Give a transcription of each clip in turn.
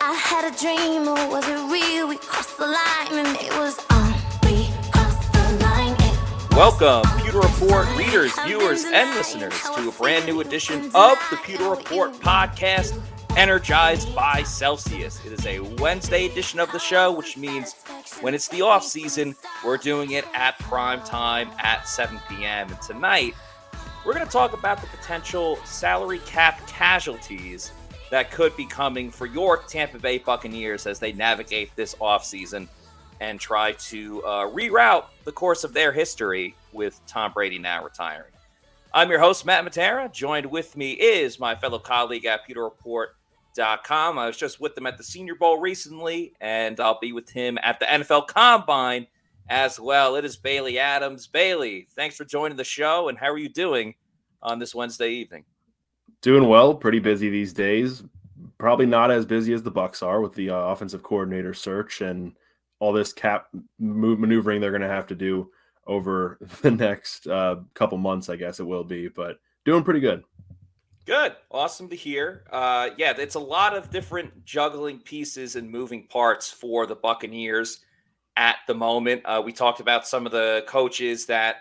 I had a dream, or was it real? We crossed the line and it was on. We crossed the line. Welcome, Pewter Report readers, viewers, and listeners to a brand new edition of the Pewter Report podcast, energized by Celsius. It is a Wednesday edition of the show, which means when it's the off season, we're doing it at prime time at 7 p.m. And tonight, we're going to talk about the potential salary cap casualties that could be coming for your Tampa Bay Buccaneers as they navigate this offseason and try to uh, reroute the course of their history with Tom Brady now retiring. I'm your host, Matt Matera. Joined with me is my fellow colleague at PewterReport.com. I was just with them at the Senior Bowl recently, and I'll be with him at the NFL Combine as well. It is Bailey Adams. Bailey, thanks for joining the show, and how are you doing on this Wednesday evening? Doing well, pretty busy these days. Probably not as busy as the Bucks are with the uh, offensive coordinator search and all this cap move maneuvering they're going to have to do over the next uh, couple months. I guess it will be, but doing pretty good. Good. Awesome to hear. Uh, yeah, it's a lot of different juggling pieces and moving parts for the Buccaneers at the moment. Uh, we talked about some of the coaches that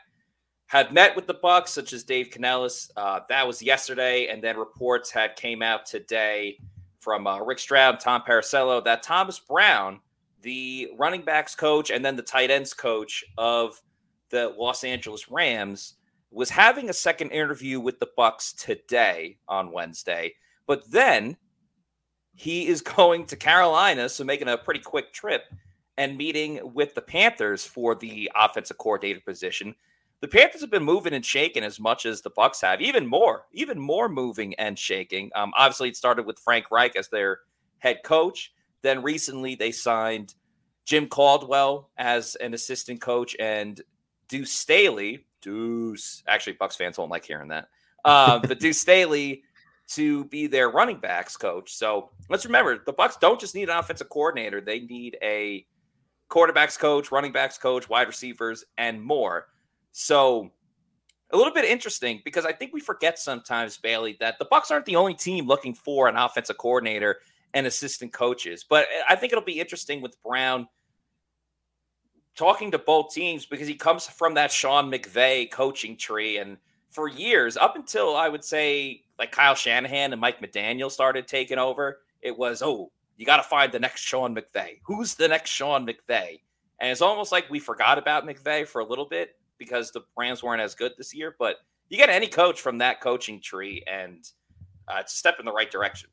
had met with the Bucks, such as Dave Canales. Uh, that was yesterday, and then reports had came out today from uh, Rick Stroud, Tom Pelissero, that Thomas Brown, the running backs coach and then the tight ends coach of the Los Angeles Rams, was having a second interview with the Bucks today on Wednesday, but then he is going to Carolina, so making a pretty quick trip and meeting with the Panthers for the offensive coordinator position. The Panthers have been moving and shaking as much as the Bucks have, even more, even more moving and shaking. Um, obviously, it started with Frank Reich as their head coach. Then recently, they signed Jim Caldwell as an assistant coach and Deuce Staley. Deuce, actually, Bucks fans won't like hearing that. Um, but Deuce Staley to be their running backs coach. So let's remember, the Bucks don't just need an offensive coordinator; they need a quarterbacks coach, running backs coach, wide receivers, and more. So a little bit interesting because I think we forget sometimes, Bailey, that the Bucks aren't the only team looking for an offensive coordinator and assistant coaches. But I think it'll be interesting with Brown talking to both teams because he comes from that Sean McVay coaching tree. And for years, up until I would say like Kyle Shanahan and Mike McDaniel started taking over, it was, oh, you got to find the next Sean McVay. Who's the next Sean McVay? And it's almost like we forgot about McVay for a little bit because the Rams weren't as good this year. But you get any coach from that coaching tree, and uh, it's a step in the right direction.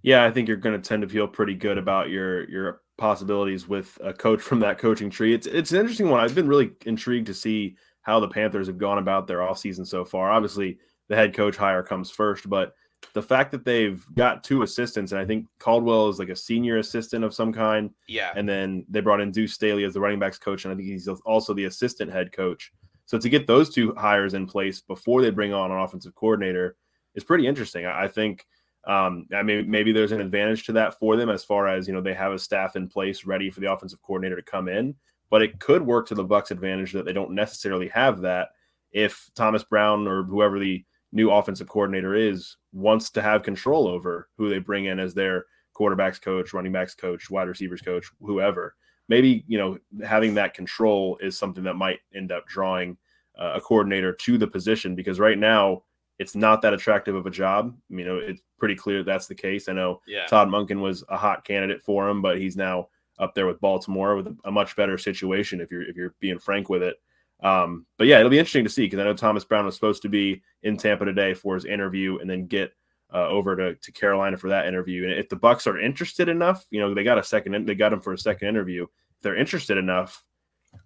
Yeah, I think you're going to tend to feel pretty good about your your possibilities with a coach from that coaching tree. It's it's an interesting one. I've been really intrigued to see how the Panthers have gone about their offseason so far. Obviously, the head coach hire comes first, but the fact that they've got two assistants, and I think Caldwell is like a senior assistant of some kind. Yeah. And then they brought in Deuce Staley as the running backs coach, and I think he's also the assistant head coach. So to get those two hires in place before they bring on an offensive coordinator is pretty interesting. I, I think um, I mean maybe there's an advantage to that for them as far as you know they have a staff in place ready for the offensive coordinator to come in, but it could work to the Bucks' advantage that they don't necessarily have that if Thomas Brown or whoever the new offensive coordinator is wants to have control over who they bring in as their quarterbacks coach, running backs coach, wide receivers coach, whoever. Maybe you know having that control is something that might end up drawing uh, a coordinator to the position because right now it's not that attractive of a job. You know, it's pretty clear that's the case. I know Yeah. Todd Monken was a hot candidate for him, but he's now up there with Baltimore with a much better situation if you're if you're being frank with it. Um, but yeah, it'll be interesting to see because I know Thomas Brown was supposed to be in Tampa today for his interview and then get uh, over to, to Carolina for that interview. And if the Bucks are interested enough, you know, they got a second, they got him for a second interview. If they're interested enough,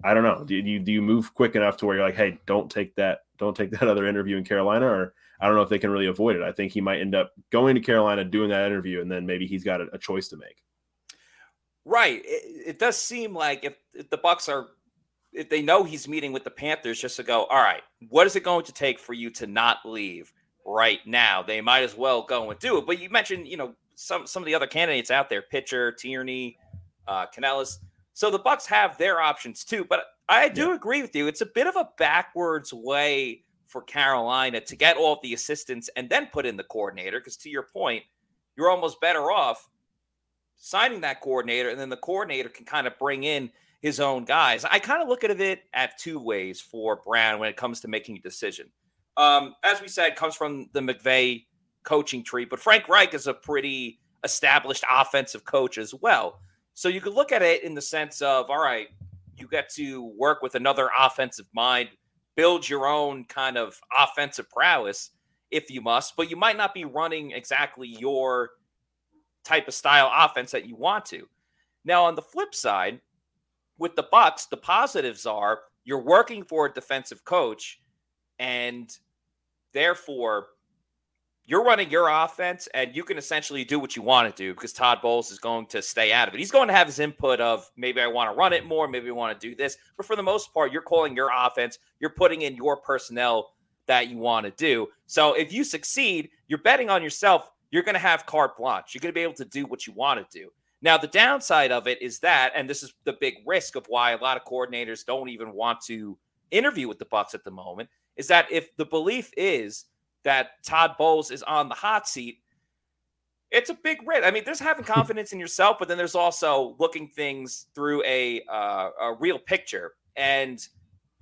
I don't know. Do you do you move quick enough to where you're like, hey, don't take that don't take that other interview in Carolina, or I don't know if they can really avoid it. I think he might end up going to Carolina, doing that interview, and then maybe he's got a, a choice to make. Right. It, it, does seem like if, if the Bucks are, they know he's meeting with the Panthers, just to go, all right, what is it going to take for you to not leave right now? They might as well go and do it. But you mentioned, you know, some some of the other candidates out there, Pitcher, Tierney, uh, Canales. So the Bucks have their options too. But I do yeah. agree with you. It's a bit of a backwards way for Carolina to get all the assistants and then put in the coordinator. Because to your point, you're almost better off signing that coordinator, and then the coordinator can kind of bring in his own guys. I kind of look at it at two ways for Brown when it comes to making a decision. Um, as we said, comes from the McVay coaching tree, but Frank Reich is a pretty established offensive coach as well. So you could look at it in the sense of, all right, you get to work with another offensive mind, build your own kind of offensive prowess if you must, but you might not be running exactly your type of style offense that you want to. Now, on the flip side, with the Bucks, the positives are you're working for a defensive coach, and therefore you're running your offense, and you can essentially do what you want to do because Todd Bowles is going to stay out of it. He's going to have his input of maybe I want to run it more, maybe I want to do this, but for the most part, you're calling your offense, you're putting in your personnel that you want to do. So if you succeed, you're betting on yourself you're going to have carte blanche. You're going to be able to do what you want to do. Now, the downside of it is that, and this is the big risk of why a lot of coordinators don't even want to interview with the Bucks at the moment, is that if the belief is that Todd Bowles is on the hot seat, it's a big risk. I mean, there's having confidence in yourself, but then there's also looking things through a uh, a real picture. And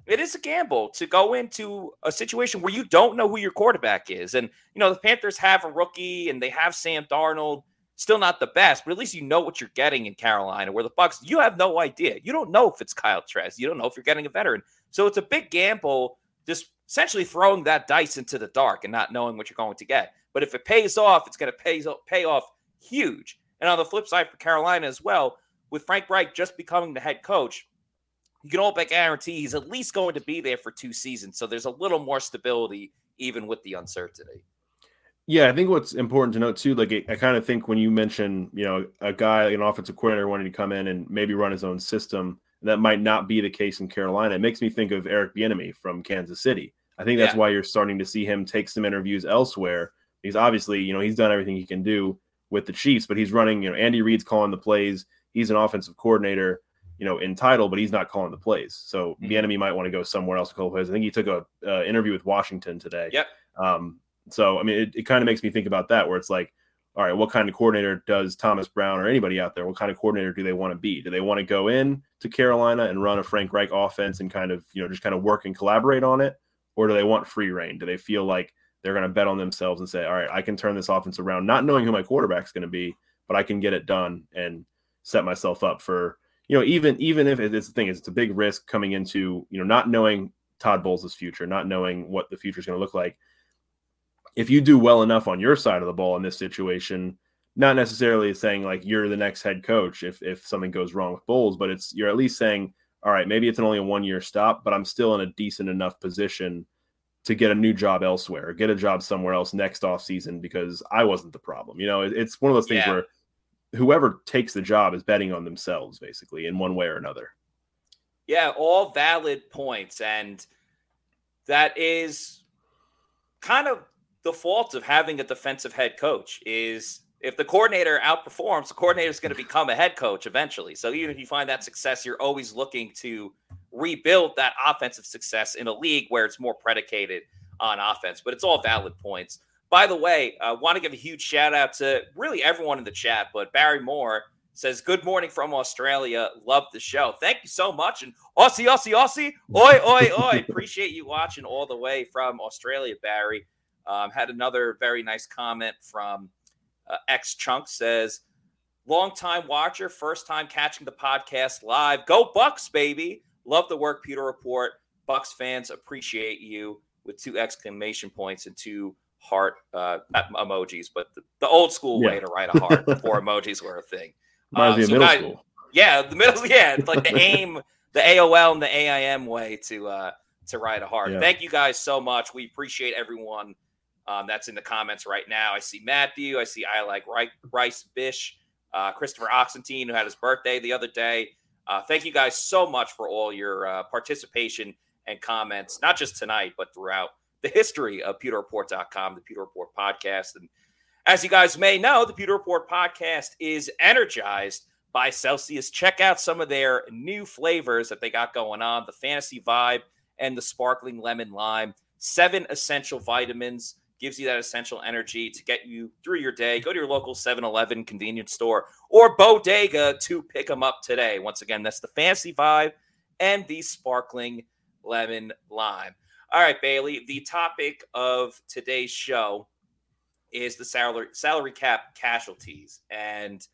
it is a gamble to go into a situation where you don't know who your quarterback is. And, you know, the Panthers have a rookie and they have Sam Darnold, still not the best, but at least you know what you're getting in Carolina, where the Bucs, you have no idea. You don't know if it's Kyle Trask. You don't know if you're getting a veteran. So it's a big gamble, just essentially throwing that dice into the dark and not knowing what you're going to get. But if it pays off, it's going to pay, pay off huge. And on the flip side for Carolina as well, with Frank Reich just becoming the head coach, you can all but guarantee he's at least going to be there for two seasons. So there's a little more stability even with the uncertainty. Yeah, I think what's important to note too, like I kind of think when you mention, you know, a guy, an offensive coordinator wanting to come in and maybe run his own system, that might not be the case in Carolina. It makes me think of Eric Bieniemy from Kansas City. I think that's yeah. why you're starting to see him take some interviews elsewhere. He's obviously, you know, he's done everything he can do with the Chiefs, but he's running, you know, Andy Reid's calling the plays. He's an offensive coordinator you know, in title, but he's not calling the plays. So mm-hmm. Bieniemy might want to go somewhere else to call plays. I think he took a uh, interview with Washington today. Yep. Um, so I mean, it, it kind of makes me think about that, where it's like, all right, what kind of coordinator does Thomas Brown or anybody out there? What kind of coordinator do they want to be? Do they want to go in to Carolina and run a Frank Reich offense and kind of you know just kind of work and collaborate on it, or do they want free reign? Do they feel like they're going to bet on themselves and say, all right, I can turn this offense around, not knowing who my quarterback's going to be, but I can get it done and set myself up for you know, even even if it's the thing is, it's a big risk coming into you know not knowing Todd Bowles' future, not knowing what the future is going to look like. If you do well enough on your side of the ball in this situation, not necessarily saying like you're the next head coach if if something goes wrong with Bowles, but it's you're at least saying, all right, maybe it's only a one year stop, but I'm still in a decent enough position to get a new job elsewhere, get a job somewhere else next off season because I wasn't the problem. You know, it, it's one of those things yeah. where whoever takes the job is betting on themselves basically in one way or another. Yeah, all valid points and that is kind of the fault of having a defensive head coach is if the coordinator outperforms, the coordinator is going to become a head coach eventually. So even if you find that success, you're always looking to rebuild that offensive success in a league where it's more predicated on offense. But it's all valid points. By the way, I uh, want to give a huge shout out to really everyone in the chat, but Barry Moore says, Good morning from Australia. Love the show. Thank you so much. And Aussie, Aussie, Aussie. Oi, oi, oi. Appreciate you watching all the way from Australia, Barry. Um, had another very nice comment from uh, X Chunk says, Long time watcher, first time catching the podcast live. Go Bucks, baby. Love the work, Pewter Report. Bucks fans appreciate you with two exclamation points and two heart uh, emojis, but the, the old school yeah. way to write a heart before emojis were a thing. Um, so middle school. Yeah, the middle. Yeah, like the AIM, the AOL, and the AIM way to uh, to ride a heart. Yeah. Thank you guys so much. We appreciate everyone um, that's in the comments right now. I see Matthew. I see I like Rice Bish, uh, Christopher Oxentine, who had his birthday the other day. Uh, thank you guys so much for all your uh, participation and comments, not just tonight, but throughout the history of PewterReport.com, the Pewter Report podcast. And as you guys may know, the Pewter Report podcast is energized by Celsius. Check out some of their new flavors that they got going on the fantasy vibe and the sparkling lemon lime. Seven essential vitamins gives you that essential energy to get you through your day. Go to your local 7 Eleven convenience store or bodega to pick them up today. Once again, that's the Fancy vibe and the sparkling lemon lime. All right, Bailey, the topic of today's show is the salary salary cap casualties. And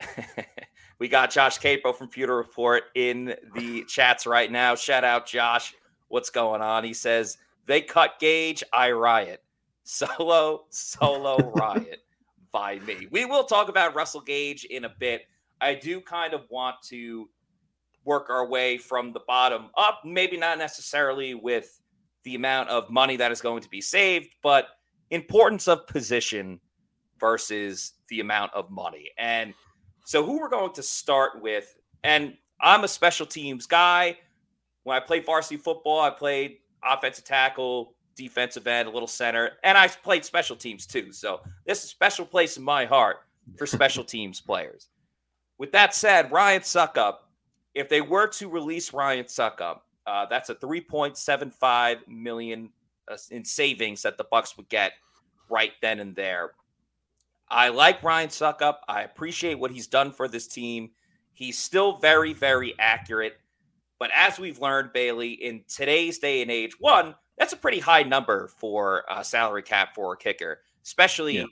we got Josh Queipo from Pewter Report in the chats right now. Shout out, Josh. What's going on? He says, they cut Gage, I riot. Solo, solo riot by me. We will talk about Russell Gage in a bit. I do kind of want to work our way from the bottom up, maybe not necessarily with the amount of money that is going to be saved, but importance of position versus the amount of money. And so, who we're going to start with, and I'm a special teams guy. When I played varsity football, I played offensive tackle, defensive end, a little center, and I played special teams too. So, this is a special place in my heart for special teams players. With that said, Ryan Succop, if they were to release Ryan Succop, uh, that's a 3.75 million uh, in savings that the Bucks would get right then and there. I like Ryan Succop. I appreciate what he's done for this team. He's still very, very accurate. But as we've learned, Bailey, in today's day and age, one, that's a pretty high number for a salary cap for a kicker, especially yeah.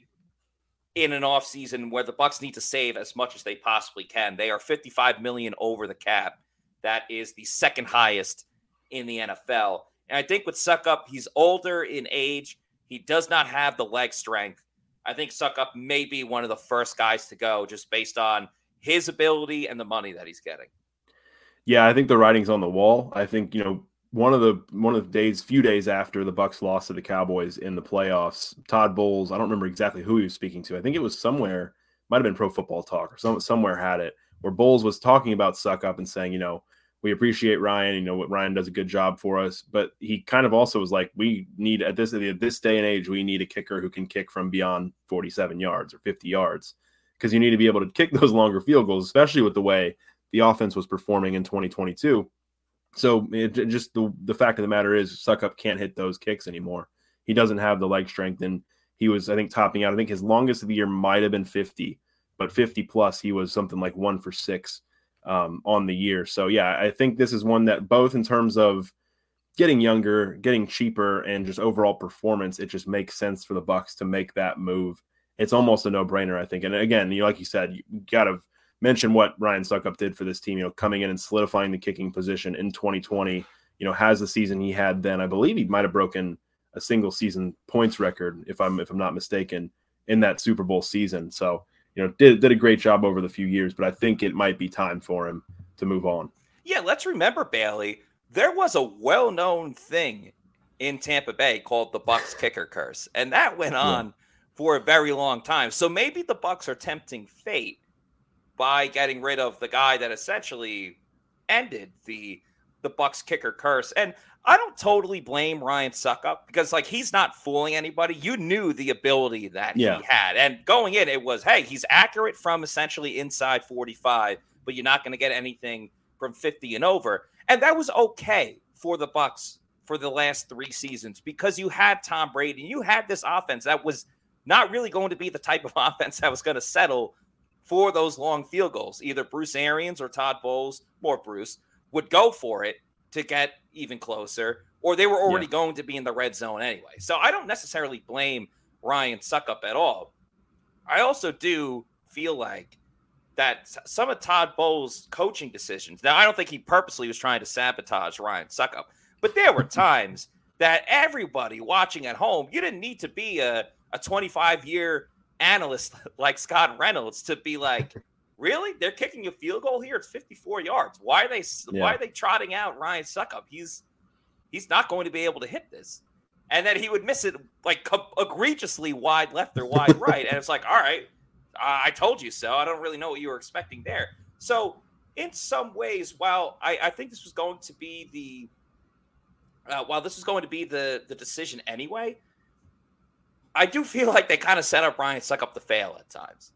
in an offseason where the Bucks need to save as much as they possibly can. They are 55 million over the cap. That is the second highest in the NFL. And I think with Succop, he's older in age. He does not have the leg strength. I think Succop may be one of the first guys to go just based on his ability and the money that he's getting. Yeah, I think the writing's on the wall. I think, you know, one of the one of the days, few days after the Bucks lost to the Cowboys in the playoffs, Todd Bowles, I don't remember exactly who he was speaking to. I think it was somewhere, might have been Pro Football Talk or some somewhere had it, where Bowles was talking about Succop and saying, you know, we appreciate Ryan. You know what Ryan does a good job for us, but he kind of also was like, we need at this at this day and age, we need a kicker who can kick from beyond 47 yards or 50 yards because you need to be able to kick those longer field goals, especially with the way the offense was performing in 2022. So it, just the the fact of the matter is, Succop can't hit those kicks anymore. He doesn't have the leg strength, and he was I think topping out. I think his longest of the year might have been 50, but 50 plus, he was something like one for six um, on the year. So yeah, I think this is one that both in terms of getting younger, getting cheaper, and just overall performance, it just makes sense for the Bucks to make that move. It's almost a no-brainer, I think. And again, you know, like you said, you got to mention what Ryan Succop did for this team. You know, coming in and solidifying the kicking position in 2020. You know, has the season he had then. I believe he might have broken a single season points record, if I'm if I'm not mistaken, in that Super Bowl season. So you know, did did a great job over the few years, but I think it might be time for him to move on. Yeah, let's remember Bailey. There was a well-known thing in Tampa Bay called the Bucks kicker curse, and that went on yeah. for a very long time. So maybe the Bucks are tempting fate by getting rid of the guy that essentially ended the the Bucks kicker curse. And I don't totally blame Ryan Succop because like he's not fooling anybody. You knew the ability that yeah. he had. And going in, it was, hey, he's accurate from essentially inside 45, but you're not going to get anything from 50 and over. And that was okay for the Bucks for the last three seasons because you had Tom Brady and you had this offense that was not really going to be the type of offense that was going to settle for those long field goals. Either Bruce Arians or Todd Bowles, more Bruce, would go for it to get even closer, or they were already yeah. going to be in the red zone anyway. So I don't necessarily blame Ryan Succop at all. I also do feel like that some of Todd Bowles' coaching decisions. Now, I don't think he purposely was trying to sabotage Ryan Succop, but there were times that everybody watching at home, you didn't need to be a, a 25 year analyst like Scott Reynolds to be like, really? They're kicking a field goal here. It's 54 yards. Why are they yeah. why are they trotting out Ryan Succop? He's he's not going to be able to hit this. And then he would miss it like egregiously wide left or wide right. And it's like, all right, I told you so. I don't really know what you were expecting there. So, in some ways, while I, I think this was going to be the uh, while this was going to be the the decision anyway, I do feel like they kind of set up Ryan Succop the fail at times.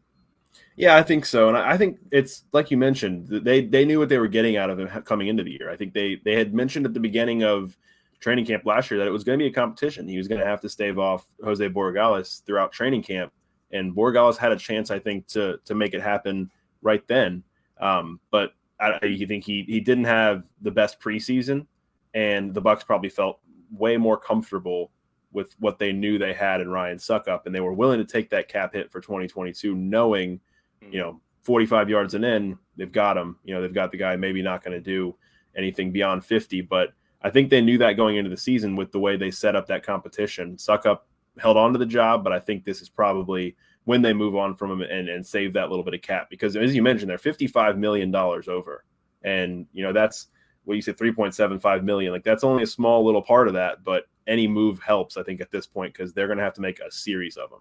Yeah, I think so, and I think it's like you mentioned. They they knew what they were getting out of him coming into the year. I think they they had mentioned at the beginning of training camp last year that it was going to be a competition. He was going to have to stave off Jose Borregales throughout training camp, and Borregales had a chance, I think, to to make it happen right then. Um, but I, I think he he didn't have the best preseason, and the Bucks probably felt way more comfortable with what they knew they had in Ryan Succop, and they were willing to take that cap hit for 2022, knowing hmm. you know, 45 yards and in, they've got him. You know, they've got the guy maybe not going to do anything beyond 50, but I think they knew that going into the season with the way they set up that competition. Succop held on to the job, but I think this is probably when they move on from him and, and save that little bit of cap because as you mentioned, they're $55 million over. And, you know, that's what you said, 3.75 million. Like that's only a small little part of that, but any move helps, I think, at this point, because they're going to have to make a series of them.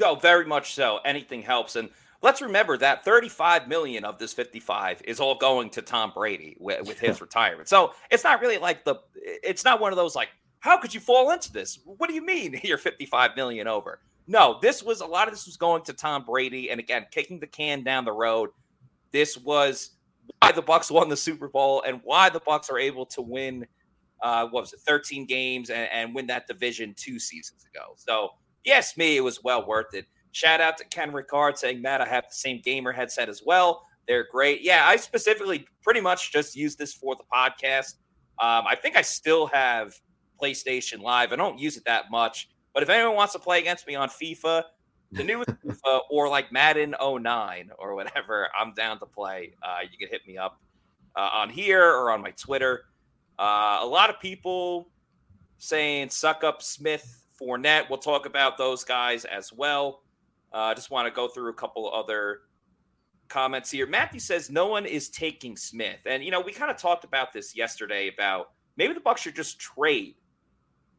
No, very much so. Anything helps. And let's remember that 35 million of this 55 is all going to Tom Brady with, with his retirement. So it's not really like the it's not one of those like how could you fall into this? What do you mean you're 55 million over? No, this was a lot of this was going to Tom Brady and again kicking the can down the road. This was why the Bucks won the Super Bowl and why the Bucks are able to win uh what was it 13 games and, and win that division 2 seasons ago. So, yes, me it was well worth it. Shout out to Ken Ricard saying, Matt, I have the same gamer headset as well. They're great. Yeah, I specifically pretty much just use this for the podcast. Um, I think I still have PlayStation Live. I don't use it that much, but if anyone wants to play against me on FIFA, the new FIFA, or like Madden 09 or whatever, I'm down to play. Uh, you can hit me up uh, on here or on my Twitter. Uh, a lot of people saying Succop Smith Fournette. We'll talk about those guys as well. I uh, just want to go through a couple other comments here. Matthew says no one is taking Smith, and you know we kind of talked about this yesterday about maybe the Bucks should just trade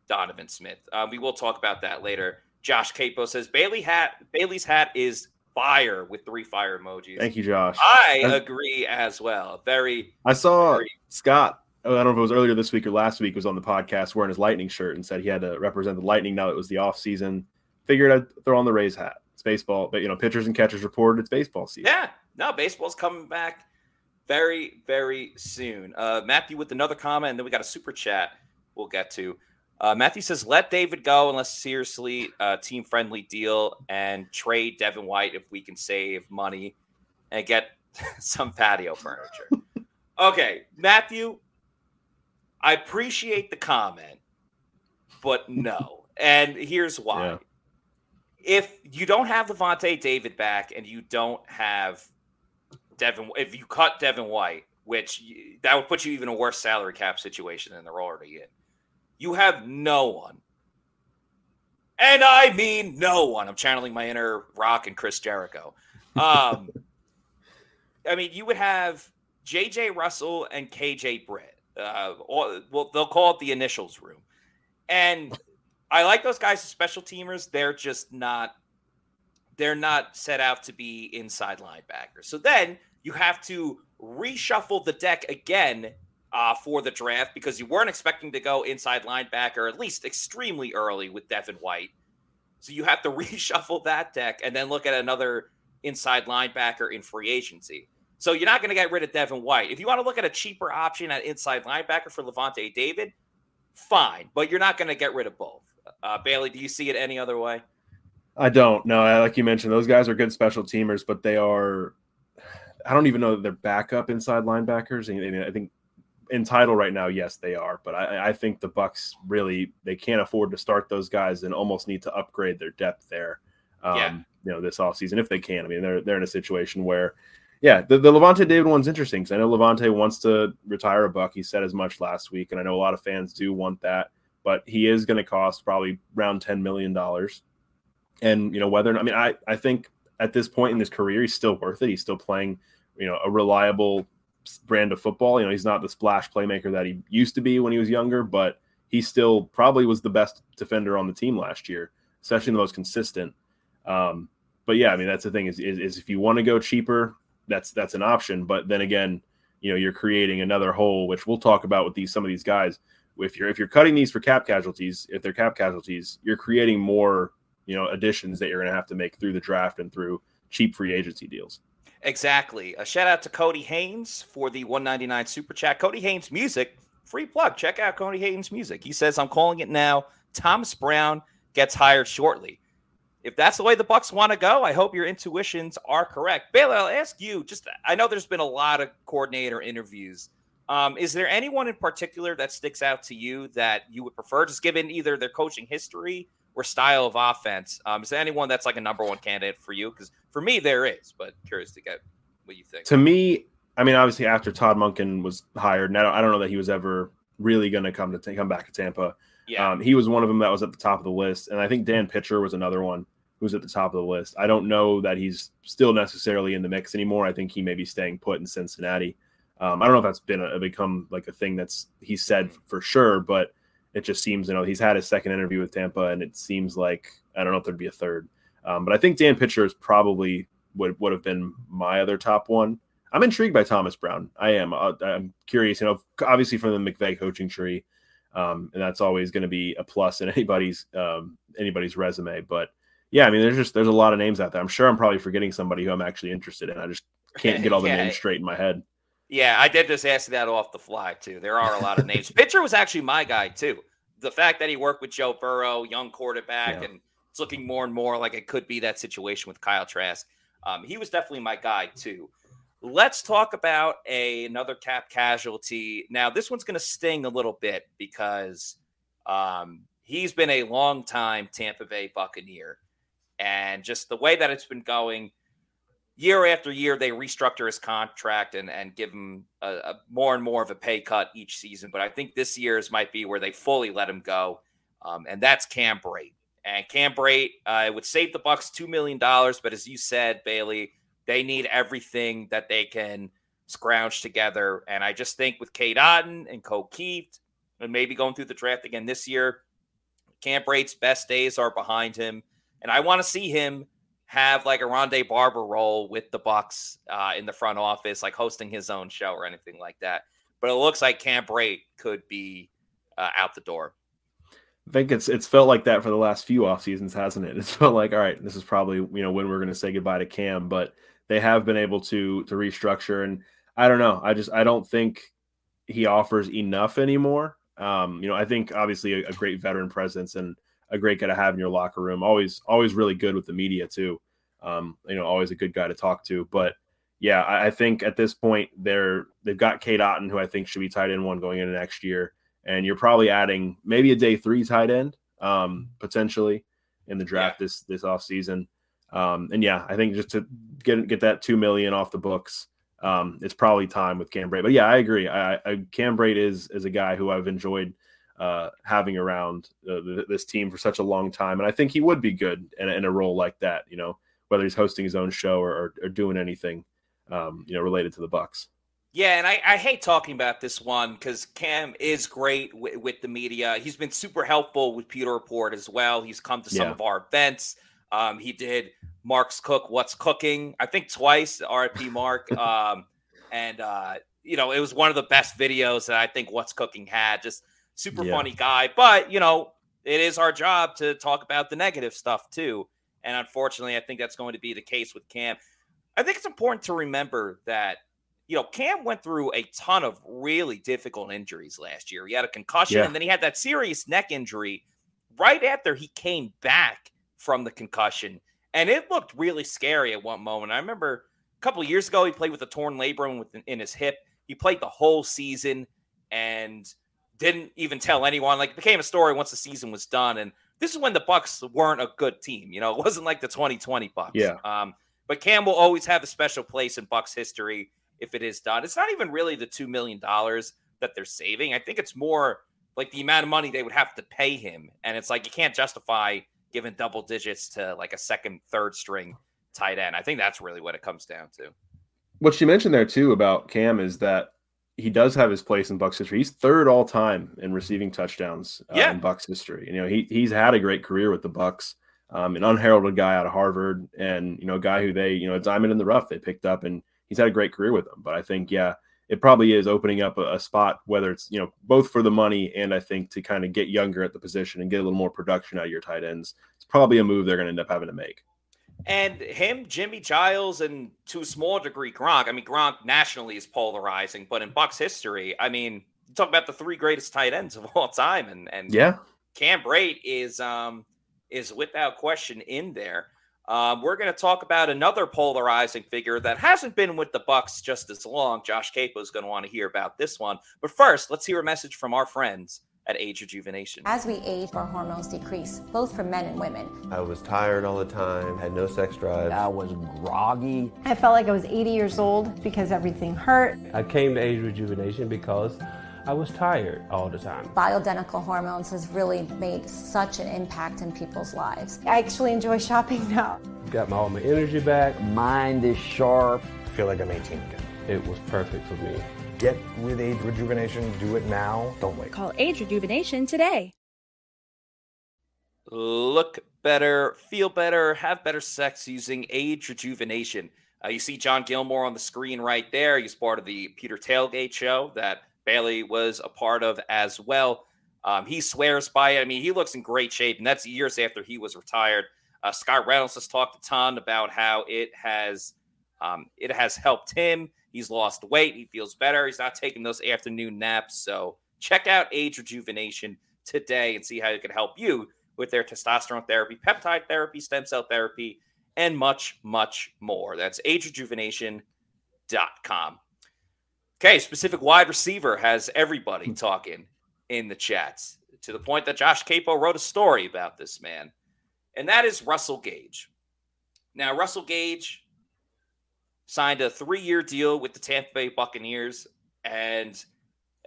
Donovan Smith. Uh, we will talk about that later. Josh Queipo says Bailey hat Bailey's hat is fire with three fire emojis. Thank you, Josh. I agree as well. Very. I saw very... Scott. I don't know if it was earlier this week or last week. Was on the podcast wearing his Lightning shirt and said he had to represent the Lightning now. It was the off season. Figured I'd throw on the Rays hat it's baseball, but you know, pitchers and catchers reported it's baseball season. Yeah, no, baseball's coming back very, very soon. Uh, Matthew with another comment, and then we got a super chat we'll get to. Uh, Matthew says, "Let David go unless seriously uh, team friendly deal and trade Devin White if we can save money and get some patio furniture." okay, Matthew, I appreciate the comment, but no. And here's why. Yeah if you don't have Lavonte David back and you don't have Devin, if you cut Devin White, which that would put you even a worse salary cap situation than they're already in, you have no one. And I mean no one. I'm channeling my inner Rock and Chris Jericho. Um, I mean, you would have JJ Russell and KJ Britt. Uh, well, they'll call it the initials room. And I like those guys as special teamers. They're just not they're not set out to be inside linebackers. So then you have to reshuffle the deck again uh, for the draft because you weren't expecting to go inside linebacker, at least extremely early with Devin White. So you have to reshuffle that deck and then look at another inside linebacker in free agency. So you're not going to get rid of Devin White. If you want to look at a cheaper option at inside linebacker for Lavonte David, fine, but you're not going to get rid of both. Uh, Bailey, do you see it any other way? I don't. No, like you mentioned, those guys are good special teamers, but they are. I don't even know that they're backup inside linebackers. I think in title right now, yes, they are. But I, I, think the Bucks really they can't afford to start those guys and almost need to upgrade their depth there. Um, yeah. You know, this offseason if they can. I mean, they're they're in a situation where, yeah, the, the Lavonte David one's interesting because I know Lavonte wants to retire a Buck. He said as much last week, and I know a lot of fans do want that but he is going to cost probably around $10 million. And, you know, whether, I mean, I, I think at this point in his career, he's still worth it. He's still playing, you know, a reliable brand of football. You know, he's not the splash playmaker that he used to be when he was younger, but he still probably was the best defender on the team last year, especially the most consistent. Um, but yeah, I mean that's the thing is, is, is if you want to go cheaper, that's that's an option. But then again, you know you're creating another hole, which we'll talk about with these some of these guys. If you're if you're cutting these for cap casualties, if they're cap casualties, you're creating more you know additions that you're going to have to make through the draft and through cheap free agency deals. Exactly. A shout out to Cody Haynes for the 199 super chat. Cody Haynes music, free plug. Check out Cody Haynes music. He says, "I'm calling it now. Thomas Brown gets hired shortly." if that's the way the Bucks want to go, I hope your intuitions are correct. Bailey, I'll ask you. Just I know there's been a lot of coordinator interviews. Um, is there anyone in particular that sticks out to you that you would prefer, just given either their coaching history or style of offense? Um, is there anyone that's like a number one candidate for you? Because for me, there is, but curious to get what you think. To me, I mean, obviously after Todd Monken was hired, and I don't, I don't know that he was ever really going to come to come back to Tampa. Yeah. Um, he was one of them that was at the top of the list, and I think Dan Pitcher was another one who's at the top of the list. I don't know that he's still necessarily in the mix anymore. I think he may be staying put in Cincinnati. Um, I don't know if that's been a, become like a thing that's he said for sure, but it just seems you know he's had his second interview with Tampa, and it seems like I don't know if there'd be a third. Um, but I think Dan Pitcher is probably would would have been my other top one. I'm intrigued by Thomas Brown. I am. Uh, I'm curious. You know, obviously from the McVay coaching tree, um, and that's always going to be a plus in anybody's um, anybody's resume. But yeah, I mean, there's just there's a lot of names out there. I'm sure I'm probably forgetting somebody who I'm actually interested in. I just can't get all the yeah. names straight in my head. Yeah, I did just ask that off the fly too. There are a lot of names. Pitcher was actually my guy too. The fact that he worked with Joe Burrow, young quarterback, yeah. and it's looking more and more like it could be that situation with Kyle Trask. Um, he was definitely my guy too. Let's talk about a another cap casualty. Now, this one's going to sting a little bit because um, he's been a long time Tampa Bay Buccaneer and just the way that it's been going year after year they restructure his contract and and give him a, a more and more of a pay cut each season. But i think this year's might be where they fully let him go. Um, and that's cam brate. And cam brate uh, would save the bucks $2 million but as you said bailey they need everything that they can scrounge together. And i just think with Cade Otton and Ko Kieft and maybe going through the draft again this year cam brate's best days are behind him. And I want to see him have like a Rondé Barber role with the Bucks uh, in the front office, like hosting his own show or anything like that. But it looks like Cam Brate could be uh, out the door. I think it's it's felt like that for the last few off seasons, hasn't it? It's felt like all right, this is probably you know when we're going to say goodbye to Cam, but they have been able to to restructure, and I don't know, I just I don't think he offers enough anymore. Um, you know, I think obviously a, a great veteran presence and a great guy to have in your locker room. Always, always really good with the media too. Um, you know, always a good guy to talk to. But yeah, I, I think at this point they're they've got Cade Otton, who I think should be tight end one going into next year, and you're probably adding maybe a day three tight end um, potentially in the draft yeah. this this off season. Um, and yeah, I think just to get get that two million off the books, um, it's probably time with Cam. But yeah, I agree. I, I Cam is is a guy who I've enjoyed uh, having around uh, this team for such a long time. And I think he would be good in, in a role like that, you know, whether he's hosting his own show or, or, or doing anything, um, you know, related to the Bucks. Yeah, and I, I hate talking about this one because Cam is great w- with the media. He's been super helpful with Pewter Report as well. He's come to some yeah. of our events. Um, he did Mark's Cook, What's Cooking, I think twice, RIP Mark. um, and, uh, you know, it was one of the best videos that I think What's Cooking had. Just super yeah. funny guy. But, you know, it is our job to talk about the negative stuff too. And unfortunately, I think that's going to be the case with Cam. I think it's important to remember that, you know, Cam went through a ton of really difficult injuries last year. He had a concussion yeah. and then he had that serious neck injury right after he came back from the concussion. And it looked really scary at one moment. I remember a couple years ago, he played with a torn labrum in his hip. He played the whole season and didn't even tell anyone. Like it became a story once the season was done. And this is when the Bucks weren't a good team. You know, it wasn't like the 2020 Bucks. Yeah. Um, but Cam will always have a special place in Bucks history if it is done. It's not even really the two million dollars that they're saving. I think it's more like the amount of money they would have to pay him. And it's like you can't justify giving double digits to like a second, third string tight end. I think that's really what it comes down to. What she mentioned there too about Cam is that he does have his place in Bucks history. He's third all time in receiving touchdowns uh, Yeah. in Bucks history. You know, he he's had a great career with the Bucks. Um, an unheralded guy out of Harvard, and you know, a guy who they, you know, a diamond in the rough they picked up, and he's had a great career with them. But I think, yeah, it probably is opening up a, a spot, whether it's you know both for the money and I think to kind of get younger at the position and get a little more production out of your tight ends. It's probably a move they're going to end up having to make. And him, Jimmy Giles, and to a small degree Gronk. I mean, Gronk nationally is polarizing, but in Bucks history, I mean, you talk about the three greatest tight ends of all time, and and Yeah, Cam Brate is um is without question in there. Um, we're going to talk about another polarizing figure that hasn't been with the Bucks just as long. Josh Queipo is going to want to hear about this one, but first, let's hear a message from our friends at Age Rejuvenation. As we age, our hormones decrease, both for men and women. I was tired all the time, had no sex drive. I was groggy. I felt like I was 80 years old because everything hurt. I came to age rejuvenation because I was tired all the time. Bioidentical hormones has really made such an impact in people's lives. I actually enjoy shopping now. Got my, all my energy back. Mind is sharp. I feel like I'm 18 again. It was perfect for me. Get with age rejuvenation. Do it now. Don't wait. Call Age Rejuvenation today. Look better, feel better, have better sex using Age Rejuvenation. Uh, you see John Gilmore on the screen right there. He's part of the Pewter Tailgate show that Bailey was a part of as well. Um, he swears by it. I mean, he looks in great shape, and that's years after he was retired. Uh, Scott Reynolds has talked a ton about how it has um, it has helped him. He's lost weight. He feels better. He's not taking those afternoon naps. So check out Age Rejuvenation today and see how it can help you with their testosterone therapy, peptide therapy, stem cell therapy, and much, much more. That's agerejuvenation.com. Okay, specific wide receiver has everybody hmm. talking in the chats to the point that Josh Queipo wrote a story about this man, and that is Russell Gage. Now, Russell Gage signed a three year deal with the Tampa Bay Buccaneers, and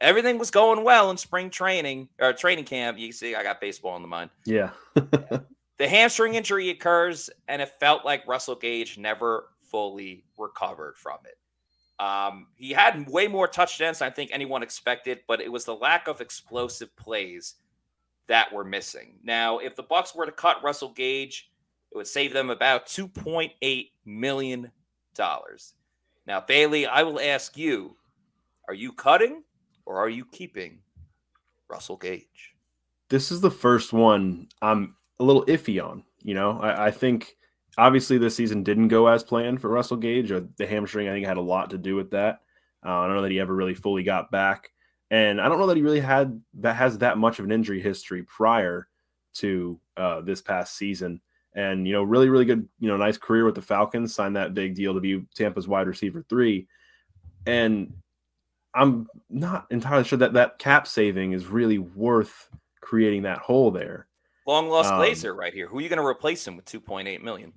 everything was going well in spring training or training camp. You see, I got baseball in the mind. yeah. The hamstring injury occurs, and it felt like Russell Gage never fully recovered from it. Um, he had way more touchdowns than I think anyone expected, but it was the lack of explosive plays that were missing. Now, if the Bucks were to cut Russell Gage, it would save them about two point eight million dollars. Now, Bailey, I will ask you: Are you cutting or are you keeping Russell Gage? this is the first one I'm a little iffy on. You know, I, I think obviously this season didn't go as planned for Russell Gage. Or the hamstring, I think, had a lot to do with that. Uh, I don't know that he ever really fully got back, and I don't know that he really had that has that much of an injury history prior to uh, this past season. And you know, really, really good, you know, nice career with the Falcons. Signed that big deal to be Tampa's wide receiver three, and I'm not entirely sure that that cap saving is really worth creating that hole there. Long lost Um, Glazer right here. Who are you going to replace him with 2.8 million?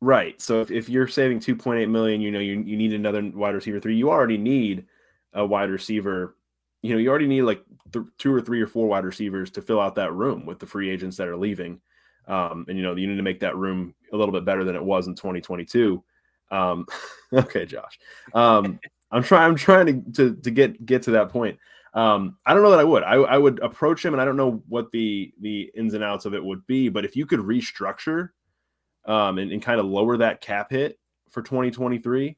Right. So if, if you're saving 2.8 million, you know, you, you need another wide receiver three. You already need a wide receiver. You know, you already need like th- two or three or four wide receivers to fill out that room with the free agents that are leaving. Um, and you know, you need to make that room a little bit better than it was in 2022. Um, okay, Josh. Um, I'm trying. I'm trying to, to to get get to that point. Um, I don't know that I would. I, I would approach him, and I don't know what the the ins and outs of it would be. But if you could restructure um, and, and kind of lower that cap hit for 2023,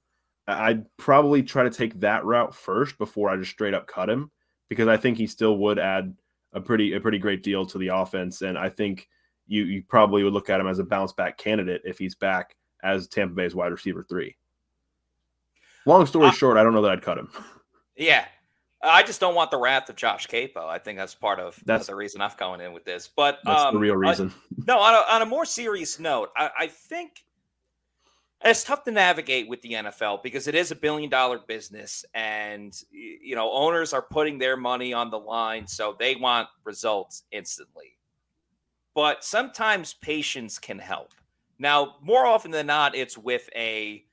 I- I'd probably try to take that route first before I just straight up cut him because I think he still would add a pretty a pretty great deal to the offense, and I think you you probably would look at him as a bounce back candidate if he's back as Tampa Bay's wide receiver three. Long story Uh, short, I don't know that I'd cut him. Yeah. I just don't want the wrath of Josh Queipo. I think that's part of That's- the reason I've going in with this. But That's um, the real reason. no, on a, on a more serious note, I, I think it's tough to navigate with the NFL because it is a billion dollar business, and you know owners are putting their money on the line, so they want results instantly. But sometimes patience can help. Now, more often than not, it's with a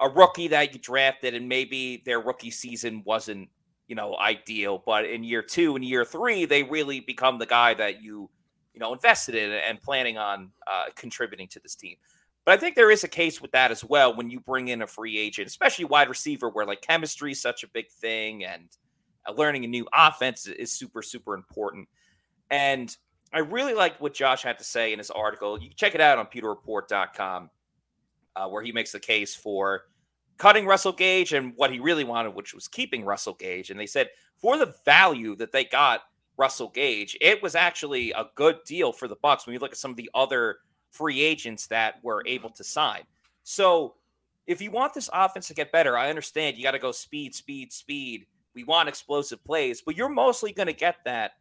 a rookie that you drafted, and maybe their rookie season wasn't you know ideal, but in year two and year three, they really become the guy that you you know invested in and planning on uh, contributing to this team. But I think there is a case with that as well when you bring in a free agent, especially wide receiver, where like chemistry is such a big thing and uh, learning a new offense is super, super important. And I really liked what Josh had to say in his article. You can check it out on pewterreport.com, uh, where he makes the case for cutting Russell Gage and what he really wanted, which was keeping Russell Gage. And they said for the value that they got Russell Gage, it was actually a good deal for the Bucks when you look at some of the other free agents that were able to sign. So if you want this offense to get better, I understand you got to go speed, speed, speed. We want explosive plays, but you're mostly going to get that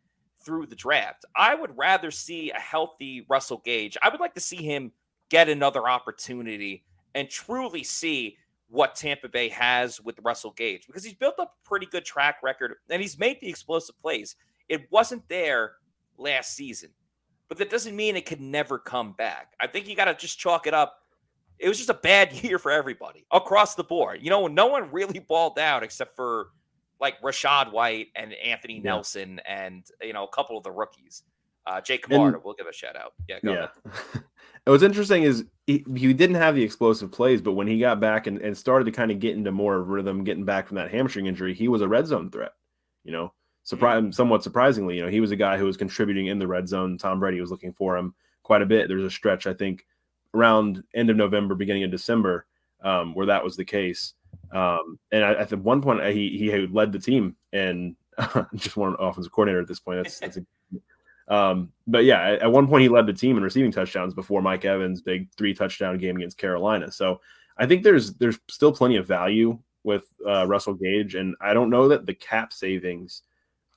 through the draft. I would rather see a healthy Russell Gage. I would like to see him get another opportunity and truly see what Tampa Bay has with Russell Gage because he's built up a pretty good track record and he's made the explosive plays. It wasn't there last season, but that doesn't mean it could never come back. I think you got to just chalk it up. It was just a bad year for everybody across the board. You know, no one really balled out except for like Rachaad White and Anthony yeah. Nelson and, you know, a couple of the rookies. Uh, Jake Camarda, we'll give a shout out. Yeah, yeah. what's interesting is he, he, didn't have the explosive plays, but when he got back and, and started to kind of get into more rhythm, getting back from that hamstring injury, he was a red zone threat. You know, surprise, mm-hmm. somewhat surprisingly, you know, he was a guy who was contributing in the red zone. Tom Brady was looking for him quite a bit. There's a stretch, I think, around end of November, beginning of December, um, where that was the case. Um, and I, at one point, he he led the team and just one offensive coordinator at this point. That's, that's a um, but yeah, at, at, one point he led the team in receiving touchdowns before Mike Evans' big three touchdown game against Carolina. So I think there's there's still plenty of value with uh, Russell Gage, and I don't know that the cap savings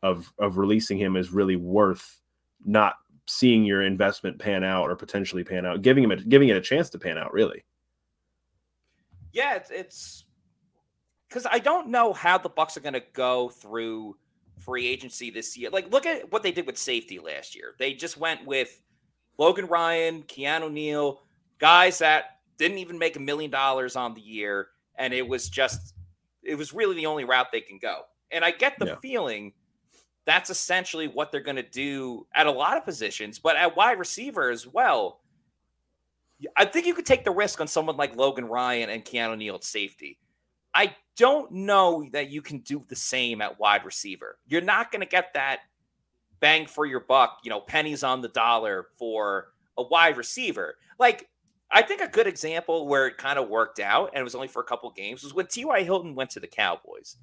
of of releasing him is really worth not seeing your investment pan out or potentially pan out, giving him a, giving it a chance to pan out. Really. Yeah, it's because I don't know how the Bucs are going to go through free agency this year. Like, look at what they did with safety last year. They just went with Logan Ryan, Keanu Neal, guys that didn't even make a million dollars on the year. And it was just, it was really the only route they can go. And I get the yeah. feeling that's essentially what they're going to do at a lot of positions, but at wide receiver as well. I think you could take the risk on someone like Logan Ryan and Keanu Neal at safety. I don't know that you can do the same at wide receiver. You're not going to get that bang for your buck, you know, pennies on the dollar for a wide receiver. Like, I think a good example where it kind of worked out and it was only for a couple games was when T.Y. Hilton went to the Cowboys.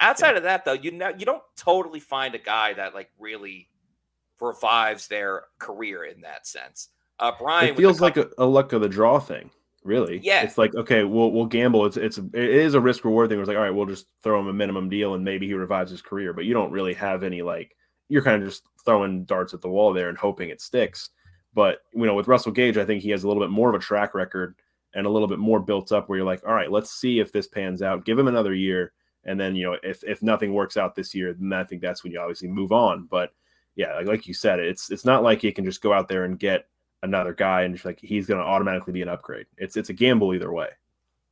Outside yeah. of that, though, you know, you don't totally find a guy that like really revives their career in that sense. Uh, Brian, it feels couple- like a, a luck of the draw thing really. Yeah. It's like, okay, we'll we'll gamble. It's it's it is a risk reward thing. It's like, all right, we'll just throw him a minimum deal and maybe he revives his career. But you don't really have any like you're kind of just throwing darts at the wall there and hoping it sticks. But you know, with Russell Gage, I think he has a little bit more of a track record and a little bit more built up where you're like, all right, let's see if this pans out. Give him another year. And then, you know, if if nothing works out this year, then I think that's when you obviously move on. But yeah, like, like you said, it's it's not like he can just go out there and get another guy and just like he's going to automatically be an upgrade. It's it's a gamble either way.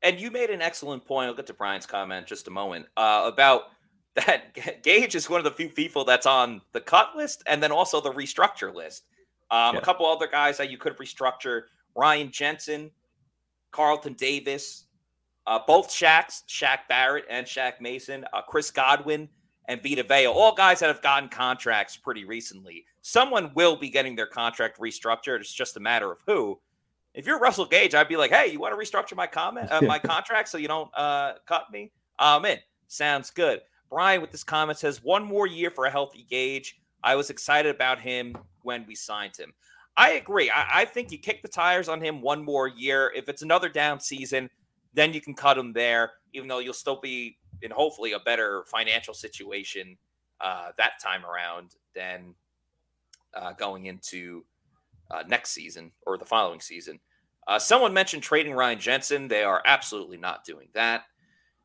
And you made an excellent point. I'll get to Brian's comment just a moment uh, about that. Gage is one of the few people that's on the cut list and then also the restructure list. Um, yeah. A couple other guys that you could restructure: Ryan Jensen, Carlton Davis, uh, both Shaqs, Shaq Barrett and Shaq Mason, uh, Chris Godwin and Vita Vea, all guys that have gotten contracts pretty recently. Someone will be getting their contract restructured. It's just a matter of who. If you're Russell Gage, I'd be like, hey, you want to restructure my comment, uh, my contract, so you don't uh, cut me? I'm in. Sounds good. Brian with this comment says one more year for a healthy Gage. I was excited about him when we signed him. I agree. I, I think you kick the tires on him one more year. If it's another down season, then you can cut him there, even though you'll still be in hopefully a better financial situation uh, that time around than uh, going into uh, next season or the following season. Uh, someone mentioned trading Ryan Jensen. They are absolutely not doing that.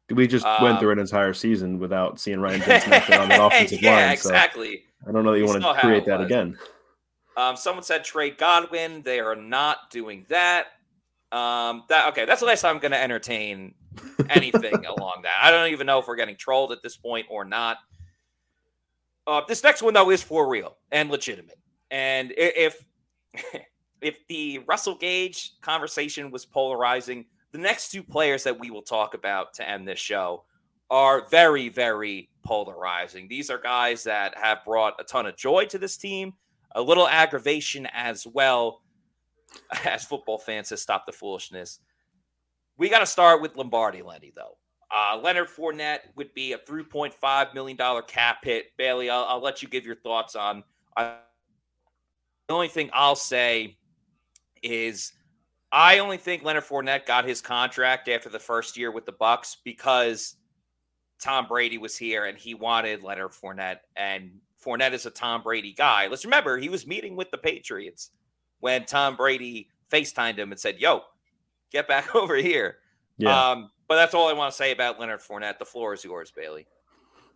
We just went through um, an entire season without seeing Ryan Jensen on the offensive yeah, line. Yeah, exactly. So I don't know that you want to create that again. Um, someone said trade Godwin. They are not doing that. Um, that okay. That's the last time I'm going to entertain anything along that. I don't even know if we're getting trolled at this point or not. Uh, this next one though is for real and legitimate. And if if the Russell Gage conversation was polarizing, the next two players that we will talk about to end this show are very, very polarizing. These are guys that have brought a ton of joy to this team, a little aggravation as well. As football fans to stop the foolishness. We got to start with Lombardi Lenny, though. Uh, Leonard Fournette would be a $3.5 million cap hit. Bailey, I'll, I'll let you give your thoughts on. The only thing I'll say is I only think Leonard Fournette got his contract after the first year with the Bucs because Tom Brady was here and he wanted Leonard Fournette, and Fournette is a Tom Brady guy. Let's remember he was meeting with the Patriots when Tom Brady FaceTimed him and said, "Yo, get back over here." Yeah. Um, but that's all I want to say about Leonard Fournette. The floor is yours, Bailey.